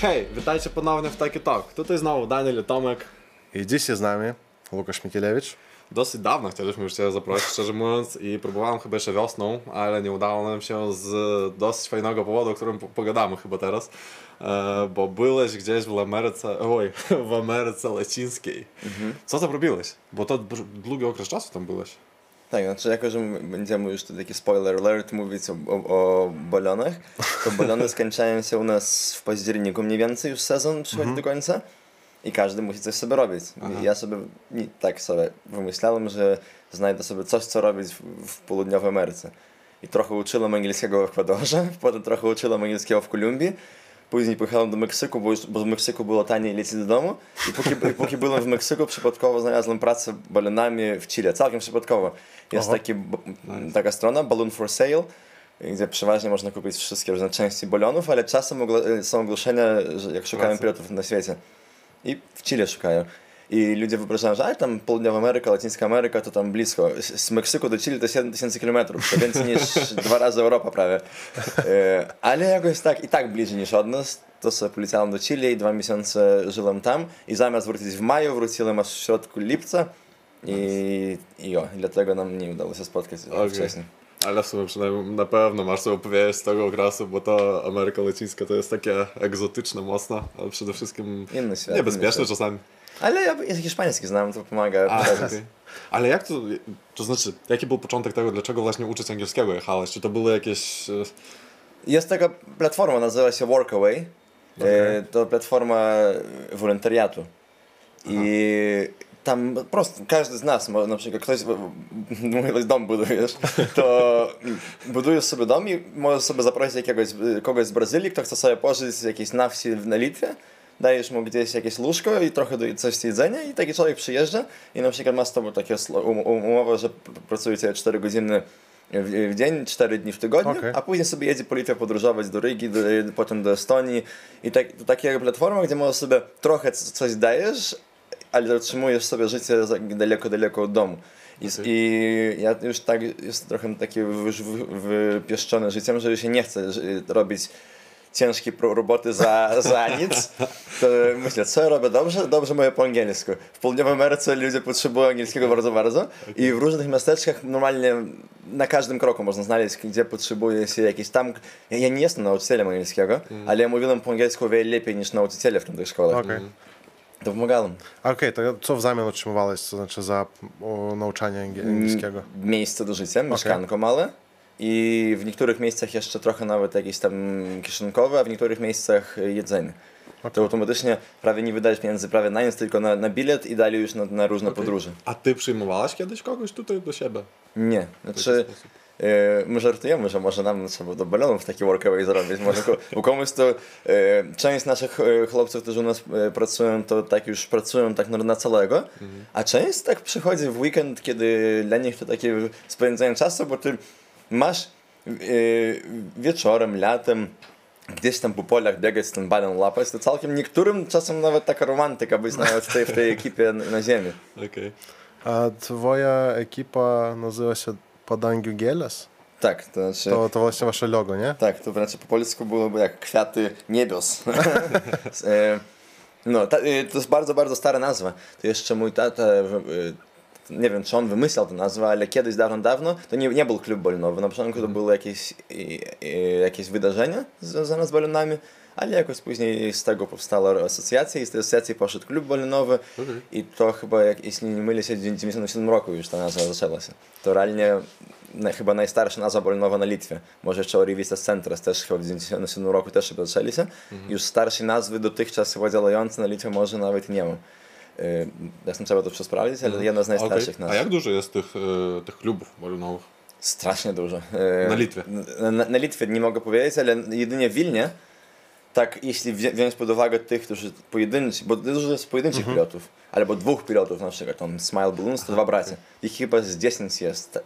Hej, witajcie ponownie w Taki Talk. Tutaj znowu Daniel i Tomek. I jest z nami Łukasz Mikielewicz. Dosyć dawno chcieliśmy już Cię zaprosić, szczerze mówiąc, i próbowałem chyba jeszcze wiosną, ale nie udało nam się z dosyć fajnego powodu, o którym po- pogadamy chyba teraz, e, bo byłeś gdzieś w Ameryce, oj, w Ameryce Łacińskiej. Co tam robiłeś? Bo to dłu- długi okres czasu tam byłeś. Tak, znaczy jako, że my będziemy już tu taki spoiler alert mówić o, o, o balonach, to balony skończają się u nas w październiku mniej więcej już sezon przychodzi do końca i każdy musi coś sobie robić. I ja sobie nie, tak sobie wymyślałem, że znajdę sobie coś, co robić w, w południowej Ameryce. I trochę uczyłem angielskiego w Ekwadorze, potem trochę uczyłem angielskiego w Kolumbii, Później pojechałem do Meksyku, bo, już, bo w Meksyku było taniej lecieć do domu. I póki, póki byłem w Meksyku, przypadkowo znalazłem pracę balonami w Chile. Całkiem przypadkowo. Jest taki, taka strona, Balloon for Sale, gdzie przeważnie można kupić wszystkie różne części balonów, ale czasem są ogłoszenia, jak szukają pilotów na świecie. I w Chile szukają. I ludzie wyobrażają, że ale tam południowa Ameryka, to tam blisko. Z z Meksyku do Chile to 7000 km, to więcej niż dwa razy Europa prawie. E, Ale jakoś tak i tak bliżej niż od nas. To sobie poleciałem do Chile i dwa miesiące żyłem tam. I zamiast wrócić w maju, wróciłem aż w środku lipca. I, i o, i dlatego nam nie udało się spotkać Okej. wcześniej. Ale w sumie przynajmniej na pewno masz sobie opowiedzieć z tego okresu, bo to Ameryka Łacińska to jest takie egzotyczne mocno, ale przede wszystkim Inny świat. niebezpieczne czasami. Ale ja hiszpański znam, to pomaga. A. Ale jak to, to znaczy, jaki był początek tego, dlaczego właśnie uczyć angielskiego jechałeś? Czy to były jakieś... e, Jest taka platforma, nazywa się Workaway. E, To platforma wolontariatu. I tam po prostu każdy z nas, może na przykład ktoś, mówię, dom budujesz, to budujesz sobie dom i możesz sobie zaprosić jakiegoś, kogoś z Brazylii, kto chce sobie pożyć jakieś na wsi na Litwie, dajesz mu gdzieś jakieś łóżko i trochę coś do jedzenia i taki człowiek przyjeżdża i na przykład ma z tobą takie um- um- umowę, że pracujecie 4 godziny w, w dzień, 4 dni w tygodniu, Okej. a później sobie jedzie po Litwie podróżować do Rygi, do, potem do Estonii i tak, to taka platforma, gdzie możesz sobie trochę coś dajesz, ale utrzymujesz sobie życie daleko, daleko od domu. I, Okej. I ja już tak jestem trochę taki już wypieszczony życiem, że się nie chcę ży- robić ciężkiej pro- roboty za, za nic, to myślę, co ja robię dobrze? Dobrze mówię po angielsku. W południowej Ameryce ludzie potrzebują angielskiego bardzo, bardzo i w różnych miasteczkach normalnie na każdym kroku można znaleźć, gdzie potrzebuje się jakiś tam... Ja, ja nie jestem nauczycielem angielskiego, ale ja mówiłem po angielsku wiele lepiej niż nauczyciele w tych szkołach. Okej. To pomagało. Okej, to co w zamian otrzymywałeś, to znaczy za o, nauczanie angie- angielskiego? Miejsce do życia, mieszkanko małe i w niektórych miejscach jeszcze trochę nawet jakieś tam kieszonkowe, a w niektórych miejscach jedzenie. To automatycznie prawie nie wydajesz pieniędzy prawie na nic, tylko na, na bilet i dalej już na, na różne podróże. A ty przyjmowałaś kiedyś kogoś tutaj do siebie? Nie, znaczy e, my żartujemy, że może nam trzeba do balonów taki workaway zrobić. Może ko- u komuś to e, część naszych e, chłopców, którzy u nas pracują, to tak już pracują tak na, całego, a część tak przychodzi w weekend, kiedy dla nich to takie spędzanie czasu, bo ty masz e, wieczorem, latem gdzieś tam po polach biegać, ten balon łapać, to całkiem niektórym czasem nawet taka romantyka być nawet w tej, w tej ekipie na, ziemi. Okej. A twoja ekipa nazywa się Podangiu Gieles? Tak, to znaczy... To, to właśnie wasze logo, nie? Tak, to znaczy po polsku byłoby jak kwiaty niebios. E, no, ta, e, to jest bardzo, bardzo stara nazwa. To jeszcze mój tata, e, nie wiem czy on wymyślał tę nazwę, ale kiedyś dawno, dawno to nie, nie był klub ballonowy. Na początku to były jakieś, e, e, jakieś wydarzenia związane z balonami, ale jakoś później z tego powstała asocjacja i z tej asocjacji poszedł klub ballonowy Okej. i to chyba, jak, jeśli nie mylę się, w 1997 roku już ta nazwa zaczęła się. To realnie na, chyba najstarsza nazwa ballonowa na Litwie. Może jeszcze Orivistas Centras też chyba w 1997 roku też zaczęli się. Już starszej nazwy dotychczas chyba działające na Litwie może nawet nie ma. Yy, Jasne, trzeba to przesprawdzić, ale jedna z najstarszych Okej. nazw. A jak dużo jest tych, e, tych klubów balonowych? Strasznie dużo. Yy, Na Litwie? Na, na, na Litwie nie mogę powiedzieć, ale jedynie w Wilnie, tak jeśli wziąć pod uwagę tych, którzy pojedynczy, bo dużo jest pojedynczych Mhm. pilotów, albo dwóch pilotów na przykład, tam Smile Balloons to dwa bracia. Ich chyba z 10 jest,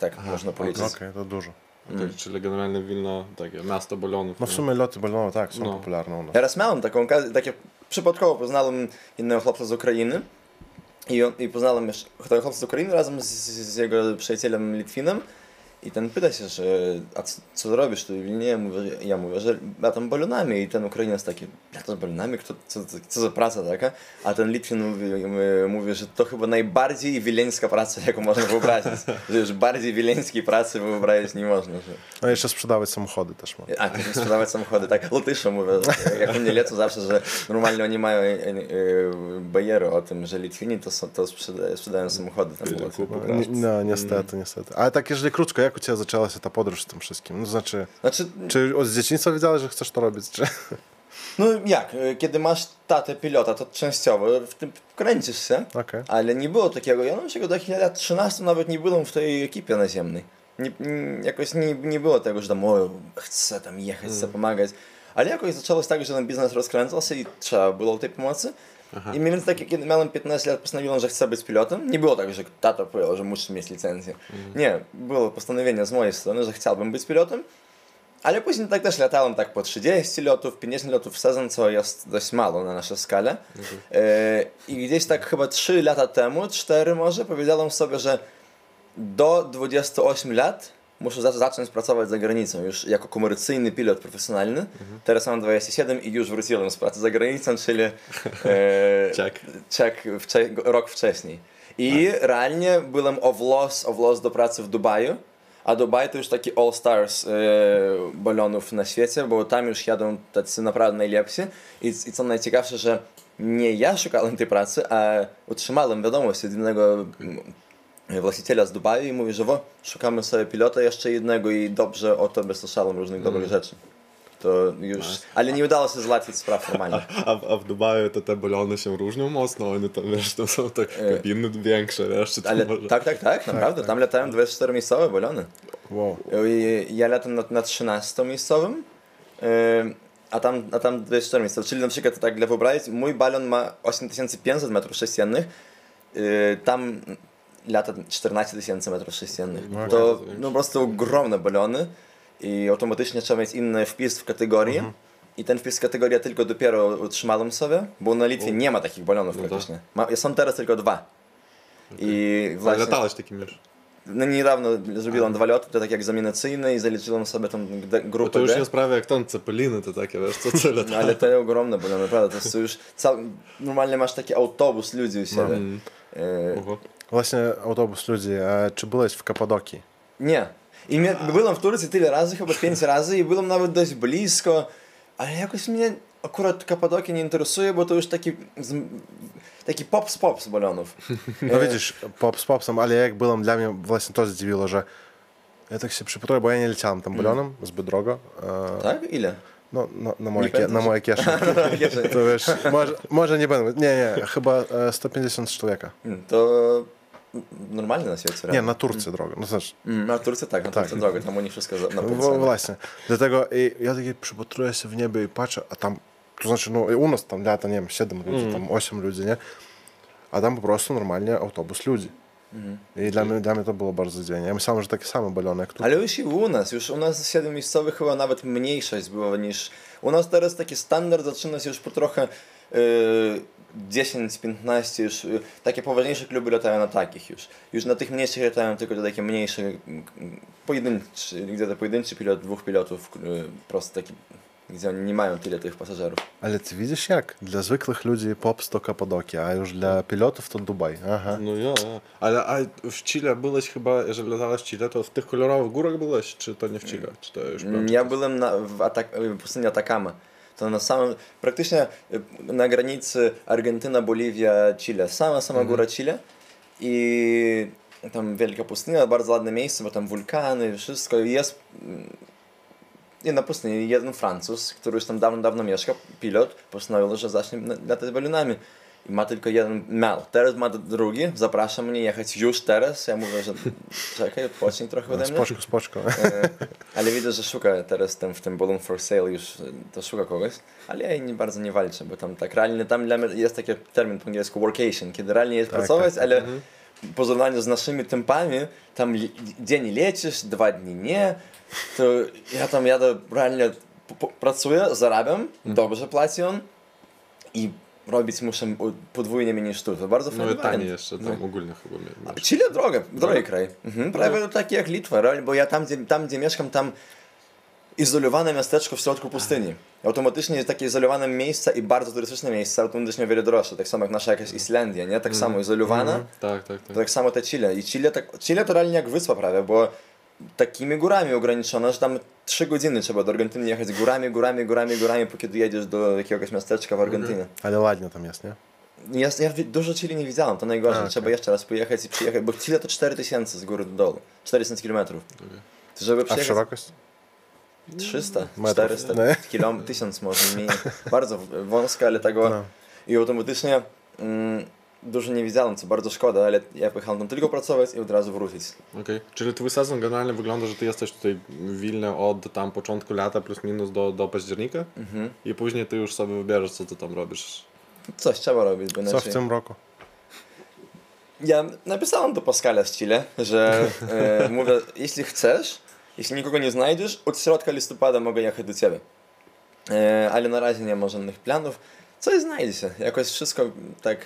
tak można policzyć. Okej, to dużo. Okej, Czyli generalnie Wilno, takie miasto balonów. No w sumie loty ballonowe tak, są No. popularne u nas. Ja raz miałem taką okazję, takie przypadkowo poznałem innego chłopca z Ukrainy i, on, i poznałem jeszcze tego chłopca z Ukrainy razem z, z jego przyjacielem Litwinem I ten pyta się, że a co, co robisz tu w Wilnie? Ja mówię, że- ja mówię, że latam balonami i ten Ukrainiec taki, latam balonami? Kto, co, co, za praca taka? A ten Litwin mówi, mówi, że to chyba najbardziej wileńska praca, jaką można wyobrazić. że już bardziej wileńskiej pracy wyobrazić nie można. Że... No jeszcze sprzedawać samochody też ma. A, też sprzedawać samochody, tak. Lotysze mówię, jak u mnie lecą zawsze, że normalnie oni mają e, e, barierę o tym, że Litwini to, są- to sprzedają, samochody. Tam było. No niestety, niestety. Ale tak, jeżeli krótko, jak u Ciebie zaczęła się ta podróż z tym wszystkim? No, znaczy, Znaczy, czy od dzieciństwa wiedziałeś, że chcesz to robić, czy... no jak, e, kiedy masz tatę pilota, to częściowo w tym kręcisz się, Okej. ale nie było takiego. Ja na przykład do takich lat 13 nawet nie byłem w tej ekipie naziemnej. Nie, nie, jakoś nie, nie było tego, że tam o, chcę tam jechać, chcę pomagać. Ale jakoś zaczęło się tak, że ten biznes rozkręcał się i trzeba było tej pomocy. I mniej więcej tak, kiedy miałem 15 lat, postanowiłem, że chcę być pilotem. Nie było tak, że tata powiedział, że muszę mieć licencję. Nie, było postanowienie z mojej strony, że chciałbym być pilotem. Ale później tak też latałem tak po 30 lotów, 50 lotów w sezon, co jest dość mało na naszą skalę. E, I gdzieś tak chyba 3 lata temu, 4 może, powiedziałem sobie, że do 28 lat muszę za- zacząć pracować za granicą, już jako komercyjny pilot profesjonalny. Teraz mam 27 i już wróciłem z pracy za granicą, czyli e, check wcze rok wcześniej. I realnie byłem o włos, o włos do pracy w Dubaju. A Dubaj to już taki all stars e, balonów na świecie, bo tam już jadą tacy naprawdę najlepsi. I, I co najciekawsze, że nie ja szukałem tej pracy, a otrzymałem wiadomość od jednego właściciela z Dubaju i mówi, że wo, szukamy sobie pilota jeszcze jednego i dobrze o tobie słyszałem różnych dobrych rzeczy. To już, ale nie udało się załatwić spraw formalnych. A, a w Dubaju to te balony się różnią mocno, oni tam, wiesz, to są tak kabiny większe, wiesz, czy Ale może... tak, tak, tak, naprawdę. Tam latają 24 miejscowe balony. Wow. I Ja latam na, na 13 miejscowym, yy, a tam, a tam 24 miejscowe. Czyli na przykład tak dla wyobrazić, mój balon ma 8500 metrów sześciennych, yy, tam lata 14 tysięcy metrów sześciennych. To no, po prostu ogromne balony i automatycznie trzeba mieć inny wpis w kategorii. I ten wpis kategoria tylko dopiero utrzymałem sobie, bo na Litwie nie ma takich balonów praktycznie. Ma, są teraz tylko dwa. I Ale właśnie... latałeś takim już. No niedawno zrobiłem dwa loty, to tak egzaminacyjne i zaliczyłem sobie tą Bo grupę to już nie sprawia jak ten cepeliny, to takie, wiesz, co tyle No, ale to ogromne, bo naprawdę to już cał... normalnie masz taki autobus ludzi u siebie. E, Oho. Właśnie autobus ludzi. E, czy byłeś w Kapadokii? nie. I mnie, byłem w Turcji tyle razy, chyba pięć razy i byłem nawet dość blisko, ale jakoś mnie akurat Kapadokia nie interesuje, bo to już taki taki pops pops balonów. No widzisz, pop z popsem, ale jak byłem, dla mnie właśnie to zdziwiło, że ja tak się przypatruję, bo ja nie leciałem tam balonem, zbyt drogo. E, Tak? Ile? no, no, na, moje kie, na moje kieszenie. To wiesz, może, może nie będę, nie, nie, chyba e, 150 człowieka. Mm, To normalnie na świecie. Nie, na Turcji drogo. No znaczy, Mm, na Turcji tak, na Tak. Turcji drogo, tam u nich wszystko za- na no, właśnie. Dlatego i ja takie przypatruję się w niebie i patrzę, a tam, to znaczy, no u nas tam lata, nie wiem, 7 ludzi, tam 8 ludzi, nie? A tam po prostu normalnie autobus ludzi. I dla mnie, dla mnie to było bardzo dziwne. Ja myślałem, że takie same balony jak tu. Ale już i u nas, już u nas 7 miejscowych chyba nawet mniejszość była niż... U nas teraz taki standard zaczyna się już po trochę yy, 10-15 już, yy, takie poważniejsze kluby latają na takich już. Już na tych mniejszych latają tylko te takie mniejsze, mm, pojedynczy, gdzie to pojedynczy pilot, dwóch pilotów, yy, prosto taki, gdzie oni nie mają tyle tych pasażerów. Ale ty widzisz jak? Dla zwykłych ludzi Pops to Kapadokia, a już dla pilotów to Dubaj. Aha. No ja, ja. Ale a w Chile byłeś chyba, jeżeli latałeś w Chile, to w tych kolorowych górach byłeś, czy to nie w Chile? Czy to już Mm, Ja byłem na, w atak, w pustyni Atacama. To na samym, praktycznie y, na granicy Argentyna, Boliwia, Chile. Sama, sama góra Chile. I tam wielka pustynia, bardzo ładne miejsce, bo tam wulkany, wszystko. I jest mm, i na pustyni jeden Francuz, który już tam dawno, dawno mieszka, pilot, postanowił, że zacznie latać balonami. I ma tylko jeden miał. Teraz ma drugi, zaprasza mnie jechać już teraz. Ja mówię, że czekaj, odpocznij trochę ode mnie. Spoczko, spoczko. E, ale widzę, że szuka teraz ten, w tym Balloon for Sale już e, to szuka kogoś, ale ja nie bardzo nie walczę, bo tam tak realnie, tam dla mnie jest taki termin po angielsku workation, kiedy realnie jest Tak, pracować, tak, ale w porównaniu z naszymi tempami, tam dzień lecisz, dwa dni nie, to ja tam jadę realnie, pracuję, zarabiam, dobrze płacę on i robić muszę podwójnie mniej. To bardzo No fajny i taniej jeszcze, tam ogólnie chyba mie- masz. Chile droga, drogi kraj. Mhm, prawie taki jak Litwa, bo ja tam gdzie, tam, gdzie mieszkam, tam izolowane miasteczko w środku pustyni. Automatycznie jest takie izolowane miejsca i bardzo turystyczne miejsca, automatycznie o wiele droższe. Tak samo jak nasza jakaś Islandia, nie? Tak samo izolowana. Tak, tak, tak. To tak samo te Chile. I Chile, tak, Chile to realnie jak wyspa prawie, bo takimi górami ograniczone, że tam 3 godziny trzeba do Argentyny jechać górami, górami, górami, górami, póki dojedziesz do jakiegoś miasteczka w Argentynie. Ale ładnie tam jest, nie? Ja, ja dużo Chile nie widziałem, to najgorzej. A, Trzeba jeszcze raz pojechać i przyjechać, bo Chile to 4000 z góry do dołu. 4000 kilometrów. To Żeby A w przyjechać szerokość? 300, Metrów, 400 nie? km, 1000 może mniej. Bardzo wąska, ale tego No. i automatycznie mm, dużo nie widziałem, co bardzo szkoda, ale ja pojechałem tam tylko pracować i od razu wrócić. Okej. Czyli twój sezon generalnie wygląda, że ty jesteś tutaj w Wilnie od tam początku lata plus minus do, do października Mhm. i później ty już sobie wybierasz, co ty tam robisz. Coś trzeba robić, bo Co w inaczej... tym roku? Ja napisałem do Pascala z Chile, że e, mówię, jeśli chcesz, jeśli nikogo nie znajdziesz, od środka listopada mogę jechać do ciebie. E, ale na razie nie ma żadnych planów. Coś znajdzie się, jakoś wszystko tak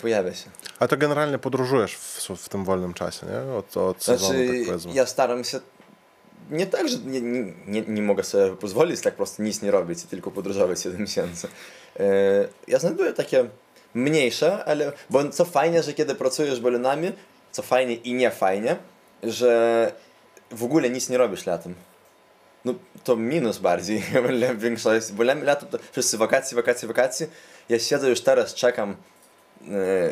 pojawia się. A to generalnie podróżujesz w, w tym wolnym czasie, nie? Od, od sezonu, Znaczy, tak powiedzmy. ja staram się. Nie tak, że nie, nie, nie, mogę sobie pozwolić tak prosto nic nie robić i tylko podróżować 7 miesięcy. E, ja znajduję takie mniejsze, ale. Bo co fajnie, że kiedy pracujesz balonami, co fajnie i nie fajnie, że w ogóle nic nie robisz latem. No to minus bardziej w większości, bo lato to wszyscy wakacje, wakacje, wakacje. Ja siedzę już teraz, czekam E,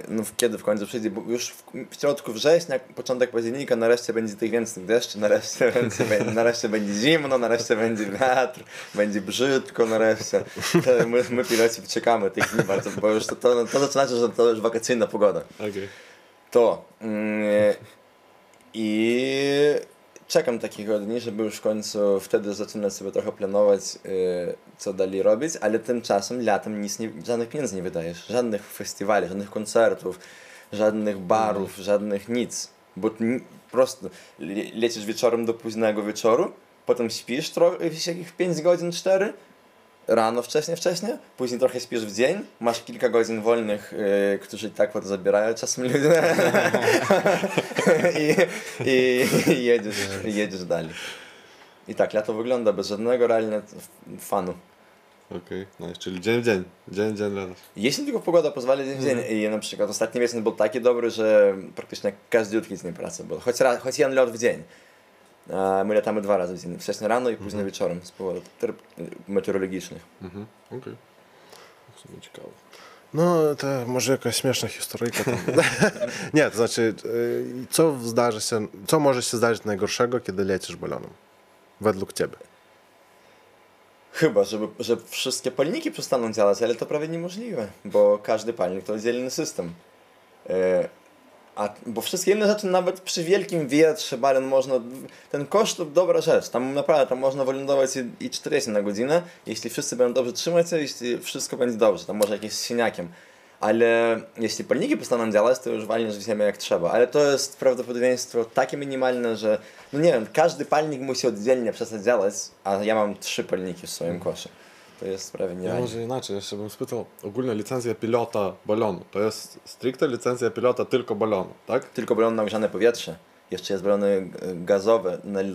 no w- kiedy w końcu przyjdzie, bo już w, w środku września, początek października, nareszcie będzie tych więcej deszczy, nareszcie będzie, nareszcie będzie zimno, nareszcie będzie wiatr, będzie brzydko, nareszcie. To My, my piloci czekamy tych dni bardzo, bo już to, to, to zaczyna się, że to już wakacyjna pogoda. Okej. To mm, i czekam takiego dni, żeby już w końcu wtedy zaczynać sobie trochę planować, y, co dalej robić, ale tymczasem latem nic nie, żadnych pieniędzy nie wydajesz, żadnych festiwali, żadnych koncertów, żadnych barów, żadnych nic, bo ni- po prostu le, lecisz wieczorem do późnego wieczoru, potem śpisz trochę, jakieś 5 godzin, 4, rano wcześniej, wcześniej, później trochę śpisz w dzień, masz kilka godzin wolnych, yy, którzy tak potem zabierają czasem ludzie I, i, i jedziesz, jedziesz dalej. I tak lato wygląda bez żadnego realnie fanu. Okej, nice. Czyli dzień w dzień, dzień w dzień latasz. Jeśli tylko pogoda pozwala dzień w dzień i na przykład ostatni miesiąc był taki dobry, że praktycznie każdy dzień dzień pracy był, choć, raz, choć jeden lot w dzień. A my latamy dwa razy w dzień, wcześniej rano i później wieczorem z powodów ter- meteorologicznych. Mhm. Okej. W sumie ciekawe. No, to może jakaś śmieszna historyjka tam. Nie, to znaczy, y, co zdarzy się, co może się zdarzyć najgorszego, kiedy lecisz balonem? Według ciebie. Chyba, żeby, że wszystkie palniki przestaną działać, ale to prawie niemożliwe, bo każdy palnik to oddzielny system. E, a, bo wszystkie inne rzeczy, nawet przy wielkim wietrze, balon można, ten koszt to dobra rzecz, tam naprawdę tam można wylądować i, i 40 na godzinę, jeśli wszyscy będą dobrze trzymać się, jeśli wszystko będzie dobrze, tam może jakieś siniakiem. Ale jeśli palniki przestaną działać, to już walniesz w ziemię jak trzeba. Ale to jest prawdopodobieństwo takie minimalne, że no nie wiem, każdy palnik musi oddzielnie przestać działać, a ja mam trzy palniki w swoim koszu. To jest prawie Ja może inaczej, jeszcze bym spytał. Ogólna licencja pilota balonu. To jest stricte licencja pilota tylko balonu, tak? Tylko balon na ogrzane powietrze. Jeszcze jest balony e, gazowe na, e,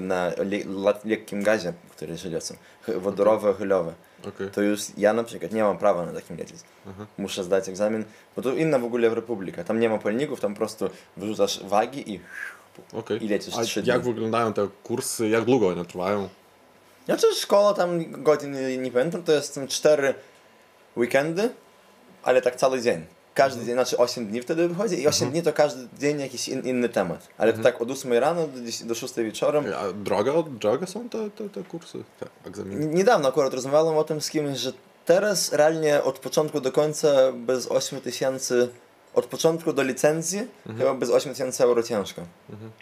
na le, le, lekkim gazie, które się lecą. Wodorowe, chylowe. Okej. To już ja na przykład nie mam prawa na takim lecieć. Muszę zdać egzamin, bo to inna w ogóle republika. Tam nie ma palników, tam po prostu wyrzucasz wagi i Okej. I lecisz A trzy jak dni. wyglądają te kursy, jak długo one trwają? Znaczy szkoła tam godzin nie, nie pamiętam, to jest cztery weekendy, ale tak cały dzień. Każdy dzień, znaczy 8 dni wtedy wychodzi i 8 dni to każdy dzień jakiś in, inny temat. Ale to tak od 8 rano do, 10 do 6 wieczorem. A droga, droga są te, te, te kursy, te egzaminy? Niedawno akurat rozmawiałem o tym z kimś, że teraz realnie od początku do końca bez 8 tysięcy, od początku do licencji chyba bez 8 tysięcy euro ciężko.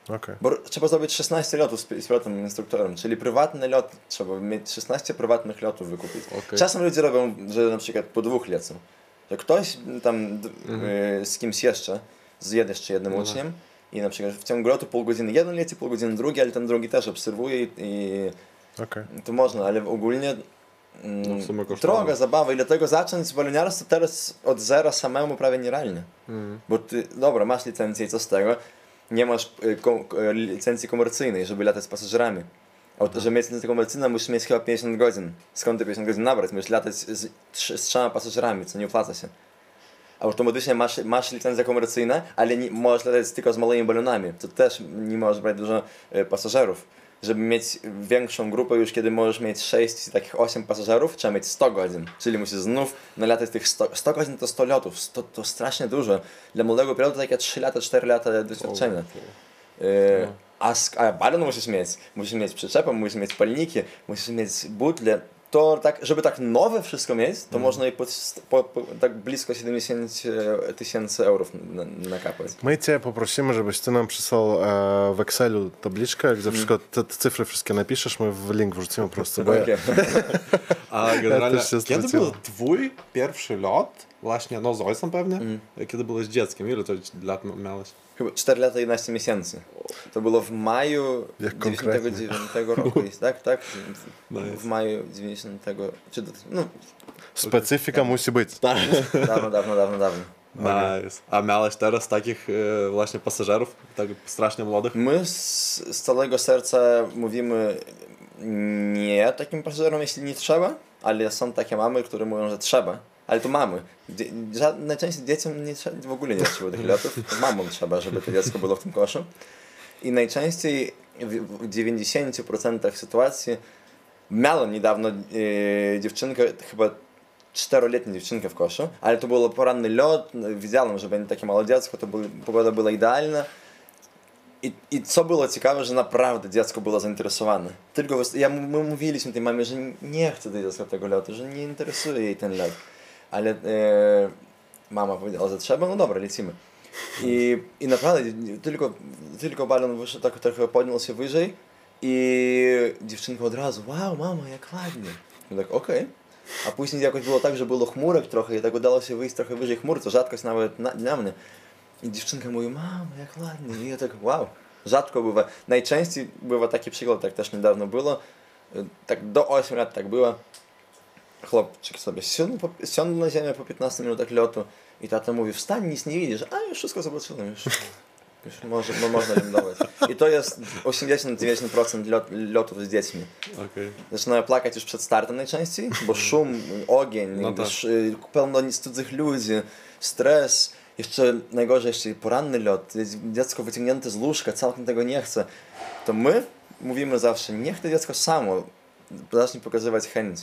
Okej. Bo trzeba zrobić 16 lotów z, z pilotem instruktorem, czyli prywatny lot, trzeba mieć 16 prywatnych lotów wykupić. Okej. Czasem ludzie robią, że na przykład po dwóch lecą. Że ktoś tam d- y, z kimś jeszcze, z jednym jeszcze jednym Mhm. uczniem i na przykład w ciągu lotu pół godziny jeden leci, pół godziny drugi, ale ten drugi też obserwuje i, i Okej. to można, ale ogólnie mm, kosztowało. droga zabawa i dlatego zacząć baloniarstwo teraz od zera samemu prawie nierealnie. Bo ty, dobra, masz licencję i co z tego? Nie masz y, ko- y, licencji komercyjnej, żeby latać z pasażerami. A od- żeby mieć licencję komercyjną, musisz mieć chyba 50 godzin. Skąd ty 50 godzin nabrać? Musisz latać z, trz- z trzema pasażerami, co nie opłaca się. Automatycznie masz, masz licencję komercyjną, ale nie, możesz latać tylko z małymi balonami. To też nie możesz brać dużo e, pasażerów. Żeby mieć większą grupę, już kiedy możesz mieć 6, takich 8 pasażerów, trzeba mieć 100 godzin. Czyli musisz znów nalatać tych 100, 100 godzin to 100 lotów. 100, to strasznie dużo. Dla młodego pilotu takie 3 lata, 4 lata doświadczenia. E, a, sk- a balon musisz mieć. Musisz mieć przyczepę, musisz mieć palniki, musisz mieć butle. To tak, żeby tak nowe wszystko mieć, to można i pod, po, po, tak blisko 70 tysięcy eurów na- nakapać. My cię poprosimy, żebyś ty nam przysłał e, w Excelu tabliczkę, gdzie wszystko, te, te cyfry wszystkie napiszesz, my w link wrzucimy po prostu, bo ja. A generalnie, się kiedy był twój pierwszy lot? Właśnie, no z ojcem pewnie? Kiedy byłeś dzieckiem? Ile to lat miałeś? Chyba 4 lata 11 miesięcy. To było w maju Jak 99 roku. jest, Tak, tak. W, maju 90. Czy, no, specyfika musi być. dawno, dawno, dawno, dawno. Nice. A miałeś teraz takich e, właśnie pasażerów, tak strasznie młodych? My z, z całego serca mówimy nie takim pasażerom, jeśli nie trzeba, ale są takie mamy, które mówią, że trzeba. Ale to mamy. Dzie- ża- najczęściej dzieciom nie w ogóle nie trzeba tych lotów, mamom trzeba, żeby to dziecko było w tym koszu. I najczęściej w, w 90% sytuacji miałem niedawno e, dziewczynkę, chyba czteroletnią dziewczynkę w koszu, ale to był poranny lot, widziałem, że będzie takie małe dziecko, to był, pogoda była idealna. I, I co było ciekawe, że naprawdę dziecko było zainteresowane. Tylko ja, my mówiliśmy tej mamie, że nie chce tej dziecka tego lotu, że nie interesuje jej ten lot. Ale e, mama powiedziała, że trzeba, no dobra, lecimy. I, i naprawdę tylko, tylko balon wyszedł, tak trochę podniósł się wyżej i dziewczynka od razu, wow, mama, jak ładnie. I tak, okej. A później jakoś było tak, że było chmurek trochę i tak udało się wyjść trochę wyżej chmur, to rzadkość nawet na, dla mnie. I dziewczynka mówi, mamo, jak ładnie. I ja tak, wow. Rzadko bywa. Najczęściej bywa taki przykład, tak też niedawno było. Tak do 8 lat tak było. Chłopczyk sobie siądł, siądł na ziemię po 15 minutach lotu i tata mówi, wstań, nic nie widzisz. A, już wszystko zobaczyłem, już, już może, no, można lądować. I to jest 80-90% lot, lotów z dziećmi. Okej. Zaczynają plakać już przed startem najczęściej, bo szum, ogień, No tak. y, pełno cudzych ludzi, stres. Jeszcze najgorzej, jeszcze poranny lot, dziecko wyciągnięte z łóżka, całkiem tego nie chce. To my mówimy zawsze, niech to dziecko samo zacznie pokazywać chęć.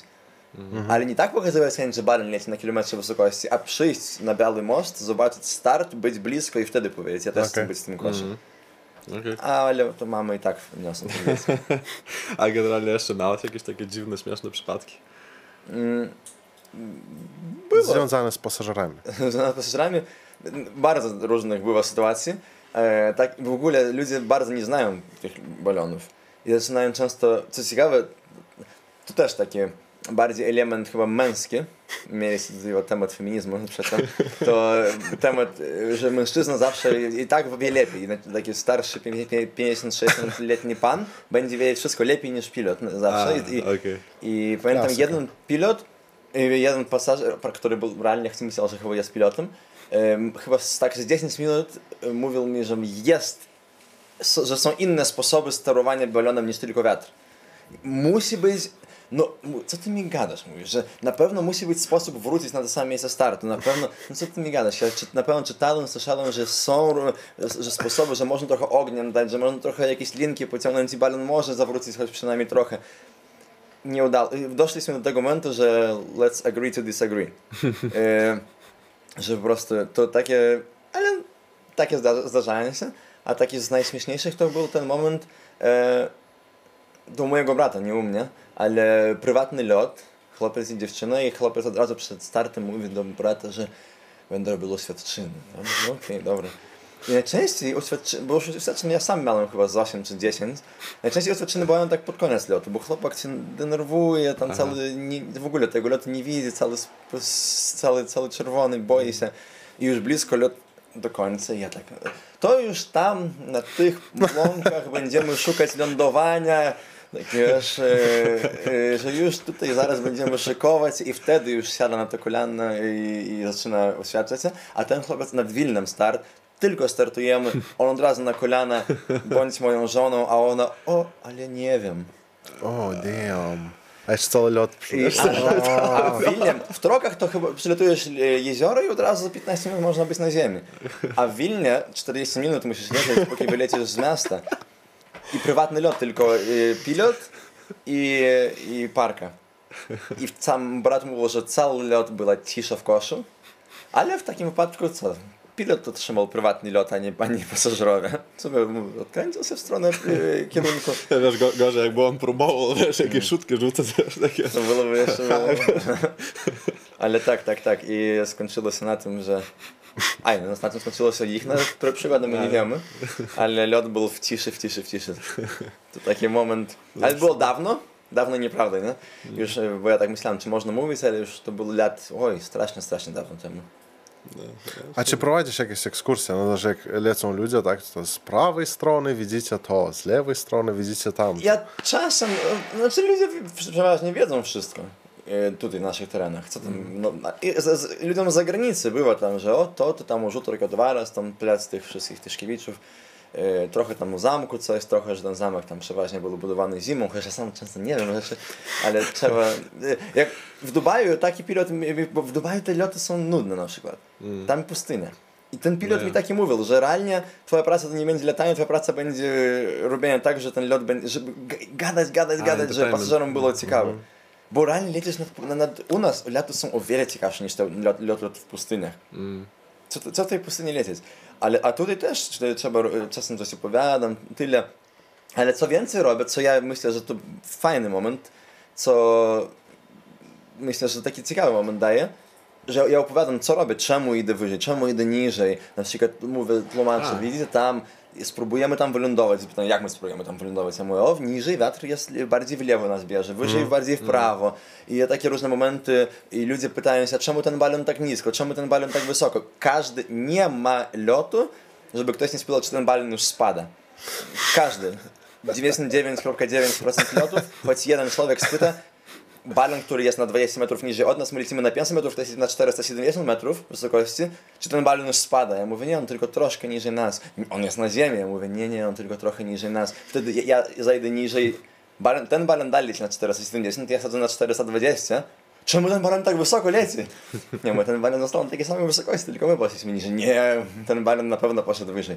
Ale nie tak pokazywać chęć, że balon leci na kilometrze wysokości, a przyjść na Biały Most, zobaczyć start, być blisko i wtedy powiedzieć, ja też chcę Okej. być w tym koszem. Okej. Ale to mamy i tak dziecko. A generalnie jeszcze miałeś jakieś takie dziwne, śmieszne przypadki? Mm, Związane z pasażerami. z pasażerami bardzo różnych bywa sytuacji. E, tak w ogóle ludzie bardzo nie znają tych balonów. I zaczynają często, co ciekawe, to też taki bardziej element chyba męski, mieliście tutaj temat feminizmu przedtem, to temat, e, że mężczyzna zawsze i tak wie lepiej. Taki starszy 50-60-letni pan będzie wiedzieć wszystko lepiej niż pilot no, A, zawsze. I, i, okej. i pamiętam Klasyka. jeden pilot, y, jeden pasażer, pa- który był realnie myślał, że chyba jest pilotem, em, chyba tak z 10 minut y, mówił mi, że jest, że są inne sposoby sterowania balonem niż tylko wiatr. Musi być, no co ty mi gadasz, mówisz, że na pewno musi być sposób wrócić na to samo miejsce startu, na pewno, no co ty mi gadasz, ja czy, na pewno czytałem, słyszałem, że są że sposoby, że można trochę ogniem dać, że można trochę jakieś linki pociągnąć i balon może zawrócić choć przynajmniej trochę nie udało. Doszliśmy do tego momentu, że let's agree to disagree. e, że po prostu to takie, ale takie zda, zdarzają się, a taki z najśmieszniejszych to był ten moment e, do mojego brata, nie u mnie, ale prywatny lot, chłopiec i dziewczyna i chłopiec od razu przed startem mówi do brata, że będę robił oświadczyny. Mówię, No, Okej, dobra. I najczęściej oświadczyny, bo oświadczyny ja sam miałem chyba z 8 czy 10, najczęściej oświadczyny były tak pod koniec lotu, bo chłopak się denerwuje, tam Aha. cały, nie, w ogóle tego lotu nie widzi, cały, cały, cały czerwony, boi się i już blisko lot do końca ja tak, to już tam na tych łąkach będziemy szukać lądowania, Tak wiesz, e, e, że już tutaj zaraz będziemy szykować i wtedy już siada na to kolano i, i zaczyna oświadczać się, a ten chłopiec nad Wilnem start, tylko startujemy, on od razu na kolana, bądź moją żoną, a ona, o, ale nie wiem. O, damn. A jeszcze cały lot a, a w Wilnie, w Trokach to chyba przylatujesz e, jezioro i od razu za 15 minut można być na ziemi. A w Wilnie 40 minut musisz jechać, póki wylecisz z miasta. I prywatny lot, tylko e, pilot i, i parka. I sam brat mówił, że cały lot była cisza w koszu, ale w takim wypadku co? Pilot otrzymał prywatny lot, a nie, a nie pasażerowie. Sobie mówię, odkręcił się w stronę e, kierunku. Wiesz, go, gorzej jakby on próbował, wiesz, jakieś szutki rzucać, wiesz, takie... To byłoby jeszcze Ale tak, tak, tak. I skończyło się na tym, że... Aj, no ostatnio skończyło się ich, no przygodę my nie tak. wiemy, ale lot był w ciszy, w ciszy, w ciszy. To taki moment, ale było dawno, dawno nieprawda, nie? Już, e, bo ja tak myślałem, czy można mówić, ale już to było lat, oj, strasznie, strasznie dawno temu. No, A czy prowadzisz jakieś ekskursje? No, że jak lecą ludzie, tak, to z prawej strony widzicie to, z lewej strony widzicie tam. Ja czasem, e, znaczy ludzie przeważnie wiedzą wszystko tutaj w naszych terenach. Co tam, no, z, z, ludziom z zagranicy bywa tam, że o to, to tam u Żutorka Dwaras, tam plac tych wszystkich Tyszkiewiczów, e, trochę tam u zamku coś, trochę, że ten zamek tam przeważnie był budowany zimą, chociaż ja sam często nie wiem rzeczy, ale trzeba, e, jak w Dubaju taki pilot, bo w Dubaju te loty są nudne na przykład, tam pustynia. I ten pilot Nie. mi taki mówił, że realnie twoja praca to nie będzie latanie, twoja praca będzie robienie tak, że ten lot będzie, żeby gadać, gadać, gadać, żeby pasażerom było ciekawe. Bo realnie lecisz nad, nad, u nas loty są o wiele ciekawsze niż te lot, w pustyniach. Co, co w tej pustyni lecieć? Ale, a tutaj też trzeba, czasem coś opowiadam, tyle. Ale co więcej robię, co ja myślę, że to fajny moment, co myślę, że taki ciekawy moment daje, że ja opowiadam, co robię, czemu idę wyżej, czemu idę niżej. Na przykład mówię, tłumaczę, A. widzicie tam, spróbujemy tam wylądować. Pytają, jak my spróbujemy tam wylądować? Ja mówię, o, niżej wiatr jest bardziej w lewo nas bierze, wyżej bardziej w prawo. I takie różne momenty i ludzie pytają się, czemu ten balon tak nisko, czemu ten balon tak wysoko. Każdy nie ma lotu, żeby ktoś nie spytał, czy ten balon już spada. Każdy. 99,9% lotów, choć jeden człowiek spyta, balon, który jest na 20 metrów niżej od nas, my lecimy na 500 metrów, to jest na 470 metrów wysokości, czy ten balon już spada? Ja mówię, nie, on tylko troszkę niżej nas. On jest na ziemi. Ja mówię, nie, nie, on tylko trochę niżej nas. Wtedy ja, ja zajdę niżej, balon, ten balon dalej leci na 470, ja sadzę na 420. Czemu ten balon tak wysoko leci? Nie, mówię, ten balon został na takiej samej wysokości, tylko my poszliśmy niżej. Nie, ten balon na pewno poszedł wyżej.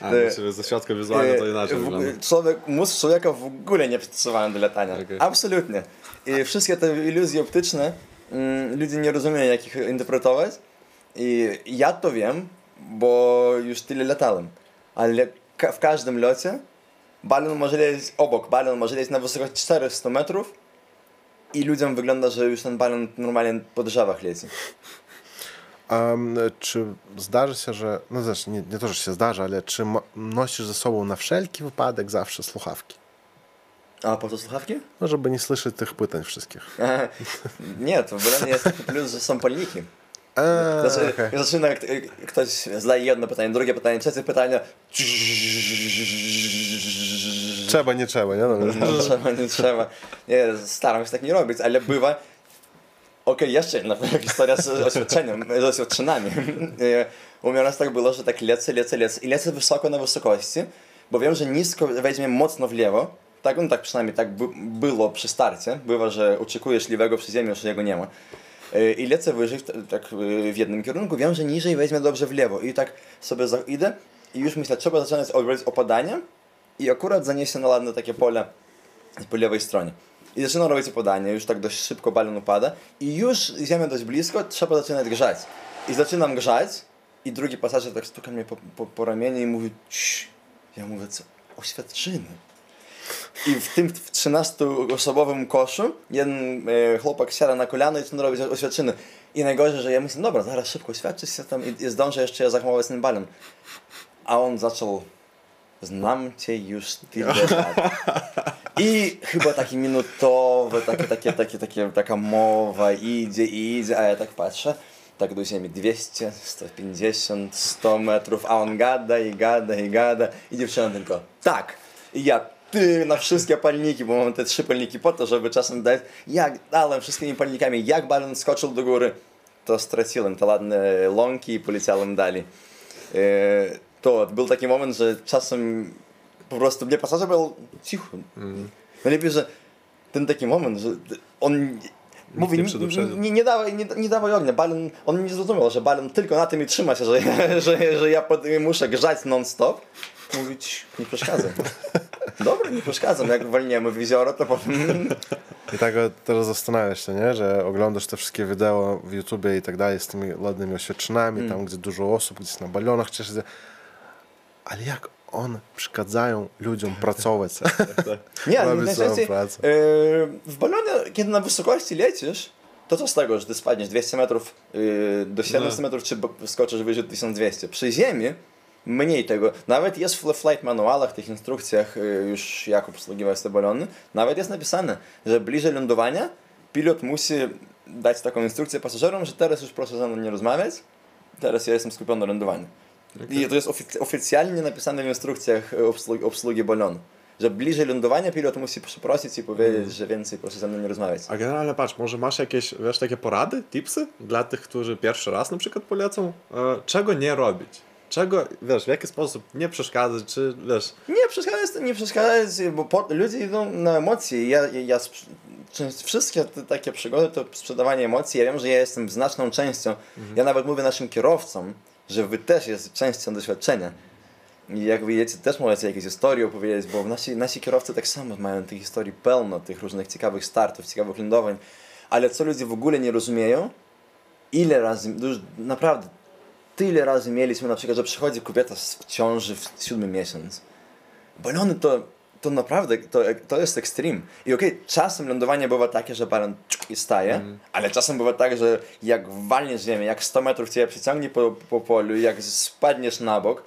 A, ciebie ze środka wizualnie to inaczej w- wygląda. Człowiek, mózg człowieka w ogóle nie przystosowany do latania. Okej. Absolutnie. I wszystkie te iluzje optyczne, mm, ludzie nie rozumieją jak ich interpretować. I ja to wiem, bo już tyle latałem. Ale w każdym locie balon może lecieć obok, balon może lecieć na wysokość 400 metrów i ludziom wygląda, że już ten balon normalnie po drzewach leci. A m, czy zdarzy się, że, no zresztą nie, nie to, że się zdarza, ale czy nosisz ze sobą na wszelki wypadek zawsze słuchawki? A po co słuchawki? No, żeby nie słyszeć tych pytań wszystkich. Nie, to w ogóle nie jest plus, że są palniki. Eee, Znaczy, okej. Zaczyna ktoś zadaje jedno pytanie, drugie pytanie, trzecie pytanie. Trzeba, nie trzeba, nie? No, Trzeba, nie trzeba. Nie, staram się tak nie robić, ale bywa. Okej, jeszcze jedna historia z oświadczeniem, z oświadczynami. U mnie raz tak było, że tak lecę, lecę, lecę i lecę wysoko na wysokości, bo wiem, że nisko weźmie mocno w lewo. Tak, no tak przynajmniej tak by, było przy starcie. Bywa, że oczekujesz lewego przy ziemi, już jego nie ma. E, I lecę wyżej, tak e, w jednym kierunku, wiem, że niżej weźmie dobrze w lewo. I tak sobie idę i już myślę, trzeba zaczynać robić opadanie i akurat zaniesie na ładne takie pole po lewej stronie. I zaczyna robić opadanie, już tak dość szybko balon upada i już ziemia dość blisko, trzeba zaczynać grzać. I zaczynam grzać i drugi pasażer tak stuka mnie po, po, po ramieniu i mówi Cii. Ja mówię, co? Oświadczyny. I w tym w 13-osobowym koszu jeden e, chłopak siada na kolano i zaczyna robić oświadczyny. I najgorzej, że ja myślę, dobra, zaraz szybko oświadczyć się tam i, i zdążę jeszcze zahamować ten balon. A on zaczął, znam cię już tyle lat. I chyba taki minutowy, takie, takie, takie, takie, taka mowa idzie i idzie, a ja tak patrzę, tak do ziemi 200, 150, 100 metrów, a on gada i gada i gada i dziewczyna tylko tak. I ja ty na wszystkie palniki, bo mamy te trzy palniki po to, żeby czasem dać, jak dałem wszystkimi palnikami, jak balon skoczył do góry, to straciłem te ładne łąki i poleciałem dalej. E, to był taki moment, że czasem po prostu mnie pasażer był cicho. Najlepiej, że ten taki moment, że on mówi, nie nie, nie, dawaj, nie, nie dawaj ognia, balon, on nie zrozumiał, że balon tylko na tym i trzyma się, że, że, że ja pod, muszę grzać non-stop. Mówić, nie przeszkadzam. Dobra, nie przeszkadzam, jak walniemy w jezioro, to potem... I tak teraz zastanawiasz się, nie? że oglądasz te wszystkie wideo w YouTubie i tak dalej z tymi ładnymi oświadczynami, tam gdzie dużo osób gdzieś na balonach cieszy się. Ale jak one przeszkadzają ludziom pracować? Nie, Robić nie, swoją najczęściej pracę. e, w balonie, kiedy na wysokości lecisz, to co z tego, że ty spadniesz 200 metrów e, do 700 No. metrów, czy skoczysz wyżej 1200. Przy ziemi mniej tego. Nawet jest w flight manualach, tych instrukcjach e, już jak obsługiwać te balony, nawet jest napisane, że bliżej lądowania pilot musi dać taką instrukcję pasażerom, że teraz już proszę ze mną nie rozmawiać, teraz ja jestem skupiony na lądowaniu. I to jest ofic- oficjalnie napisane w instrukcjach e, obsługi, obsługi balonu. Że bliżej lądowania pilot musi przeprosić i powiedzieć, że więcej proszę ze mną nie rozmawiać. A generalnie patrz, może masz jakieś, wiesz, takie porady, tipsy dla tych, którzy pierwszy raz na przykład polecą? E, czego nie robić? Czego, wiesz, w jaki sposób nie przeszkadzać, czy wiesz, Nie przeszkadzać, nie przeszkadzać, bo po, ludzie idą na emocje. Ja, ja, ja wszystkie te takie przygody to sprzedawanie emocji. Ja wiem, że ja jestem znaczną częścią. Ja nawet mówię naszym kierowcom, że wy też jest częścią doświadczenia. I jak wyjedziecie, też możecie jakieś historie opowiedzieć, bo nasi, nasi kierowcy tak samo mają tych historii pełno, tych różnych ciekawych startów, ciekawych lądowań. Ale co ludzie w ogóle nie rozumieją, ile razy, już naprawdę tyle razy mieliśmy na przykład, że przychodzi kobieta w ciąży w siódmy miesiąc. Balony to, to naprawdę, to, to jest ekstrem. I okej, czasem lądowanie bywa takie, że czuk i staje, ale czasem bywa tak, że jak walniesz ziemię, jak 100 metrów cię przyciągnie po, po polu, jak spadniesz na bok,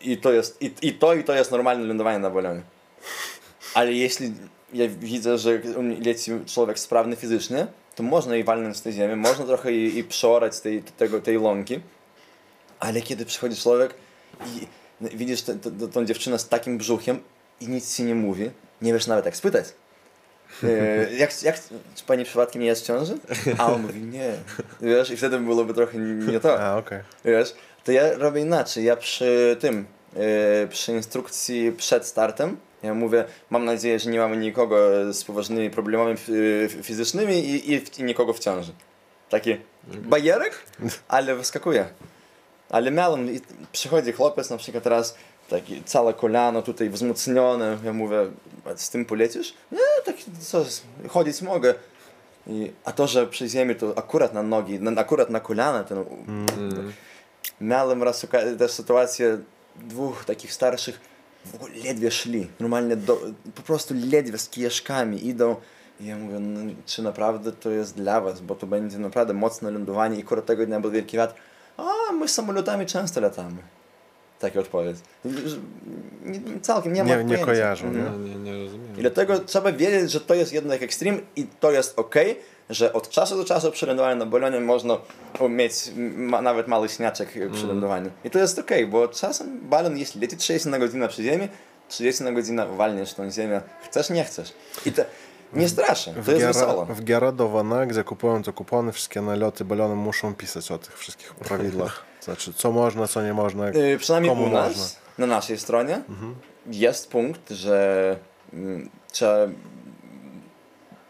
i to jest, i, i to, i to jest normalne lądowanie na balonie. Ale jeśli ja widzę, że leci człowiek sprawny fizycznie, to można i walnąć z tej ziemi, można trochę i, i przeorać tej, tego, tej łąki, ale kiedy przychodzi człowiek i widzisz tę- dziewczynę z takim brzuchem i nic ci nie mówi, nie wiesz nawet jak spytać. E, jak, jak, czy pani przypadkiem nie jest w ciąży? A on mówi nie. Wiesz, i wtedy byłoby trochę nie to. A, okej. Wiesz, to ja robię inaczej. Ja przy tym, e, przy instrukcji przed startem, ja mówię, mam nadzieję, że nie mamy nikogo z poważnymi problemami e, fizycznymi i, i, i nikogo w ciąży. Taki bajerek, ale wyskakuje. Ale miałem, i przychodzi chłopiec na przykład teraz, taki całe kolano tutaj wzmocnione, ja mówię, "A z tym polecisz? Nie, tak co, chodzić mogę. I, a to, że przy ziemi to akurat na nogi, na, akurat na kolana, to Miałem raz też sytuację dwóch takich starszych, w ogóle ledwie szli, normalnie do, po prostu ledwie z kieszkami idą. I ja mówię, no, czy naprawdę to jest dla was, bo to będzie naprawdę mocne lądowanie i akurat tego dnia był wielki wiatr. A, my samolotami często latamy. Taka odpowiedź. Nie, całkiem nie ma Nie, nie kojarzą, Mhm. nie? nie, nie rozumiem. I dlatego trzeba wiedzieć, że to jest jednak ekstrem i to jest ok, że od czasu do czasu przy lądowaniu na balonie można mieć ma, nawet mały śniaczek przy lądowaniu. I to jest ok, bo czasem balon, jeśli leci 30 na godzinę przy ziemi, 30 na godzinę walniesz tą ziemię, chcesz, nie chcesz. I to nie straszy, to jest wesoło. w Geradowana, gdzie kupują te kupony, wszystkie naloty balony muszą pisać o tych wszystkich prawidłach. Znaczy, co można, co nie można, Y, Przynajmniej komu u nas, można. na naszej stronie, jest punkt, że mm, trzeba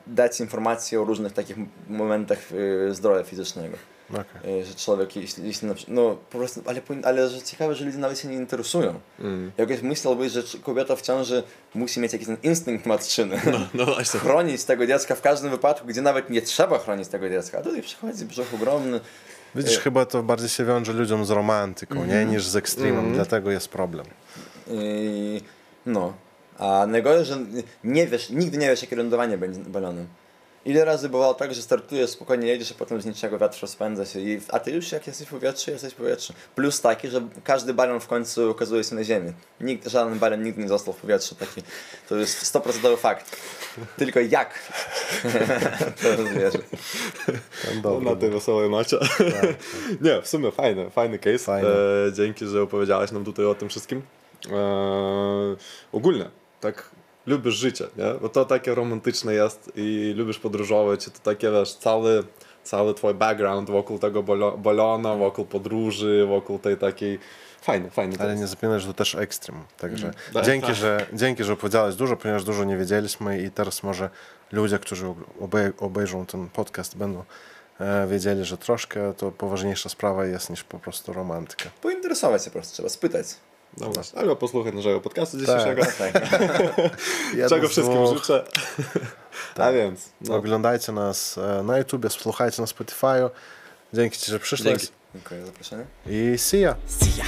dać informacje o różnych takich momentach y, zdrowia fizycznego. Okej. Y, Że człowiek, jeśli, jeśli no po prostu, ale, ale że ciekawe, że ludzie nawet się nie interesują. Mm. Jakoś myślałbyś, że kobieta w ciąży musi mieć jakiś ten instynkt matczyny. No właśnie. Chronić tego dziecka w każdym wypadku, gdzie nawet nie trzeba chronić tego dziecka. A tutaj przychodzi brzuch ogromny. Widzisz, chyba to bardziej się wiąże ludziom z romantyką, nie? Mhm. Niż z ekstremem, dlatego jest problem. I, no. A najgorzej, że nie wiesz, nigdy nie wiesz, jakie lądowanie będzie balonem. Ile razy bywało tak, że startujesz, spokojnie jedziesz, a potem z niczego wiatr rozpędza się, i, a ty już jak jesteś w powietrzu, jesteś w powietrzu. Plus taki, że każdy balon w końcu okazuje się na ziemi. Nikt, żaden balon nigdy nie został w powietrzu. Taki, to jest 100% fakt. Tylko jak? to. Ten No, dobry. na tej wesołej nocie. nie, w sumie fajny, fajny case. Fajny. E, dzięki, że opowiedziałeś nam tutaj o tym wszystkim. E, ogólnie, tak lubisz życie, nie? Bo to takie romantyczne jest i lubisz podróżować i to takie, wiesz, cały, cały twój background wokół tego balona, wokół podróży, wokół tej takiej, fajny, fajny Ale nie zapominaj, że to też ekstrem. Także Tak, dzięki, tak. że, dzięki, że opowiedziałeś dużo, ponieważ dużo nie wiedzieliśmy i teraz może ludzie, którzy obej obejrzą ten podcast, będą e, wiedzieli, że troszkę to poważniejsza sprawa jest niż po prostu romantyka. Pointeresować się po prostu, trzeba spytać. No właśnie, albo posłuchać naszego podcastu dzisiejszego, Tak. Jedno czego wszystkim dwóch. życzę. A więc, no, Oglądajcie nas e, na YouTubie, słuchajcie na Spotify'u. Dzięki Ci, że przyszłeś Dzięki. Dziękuję za zaproszenie. i see ya! See ya.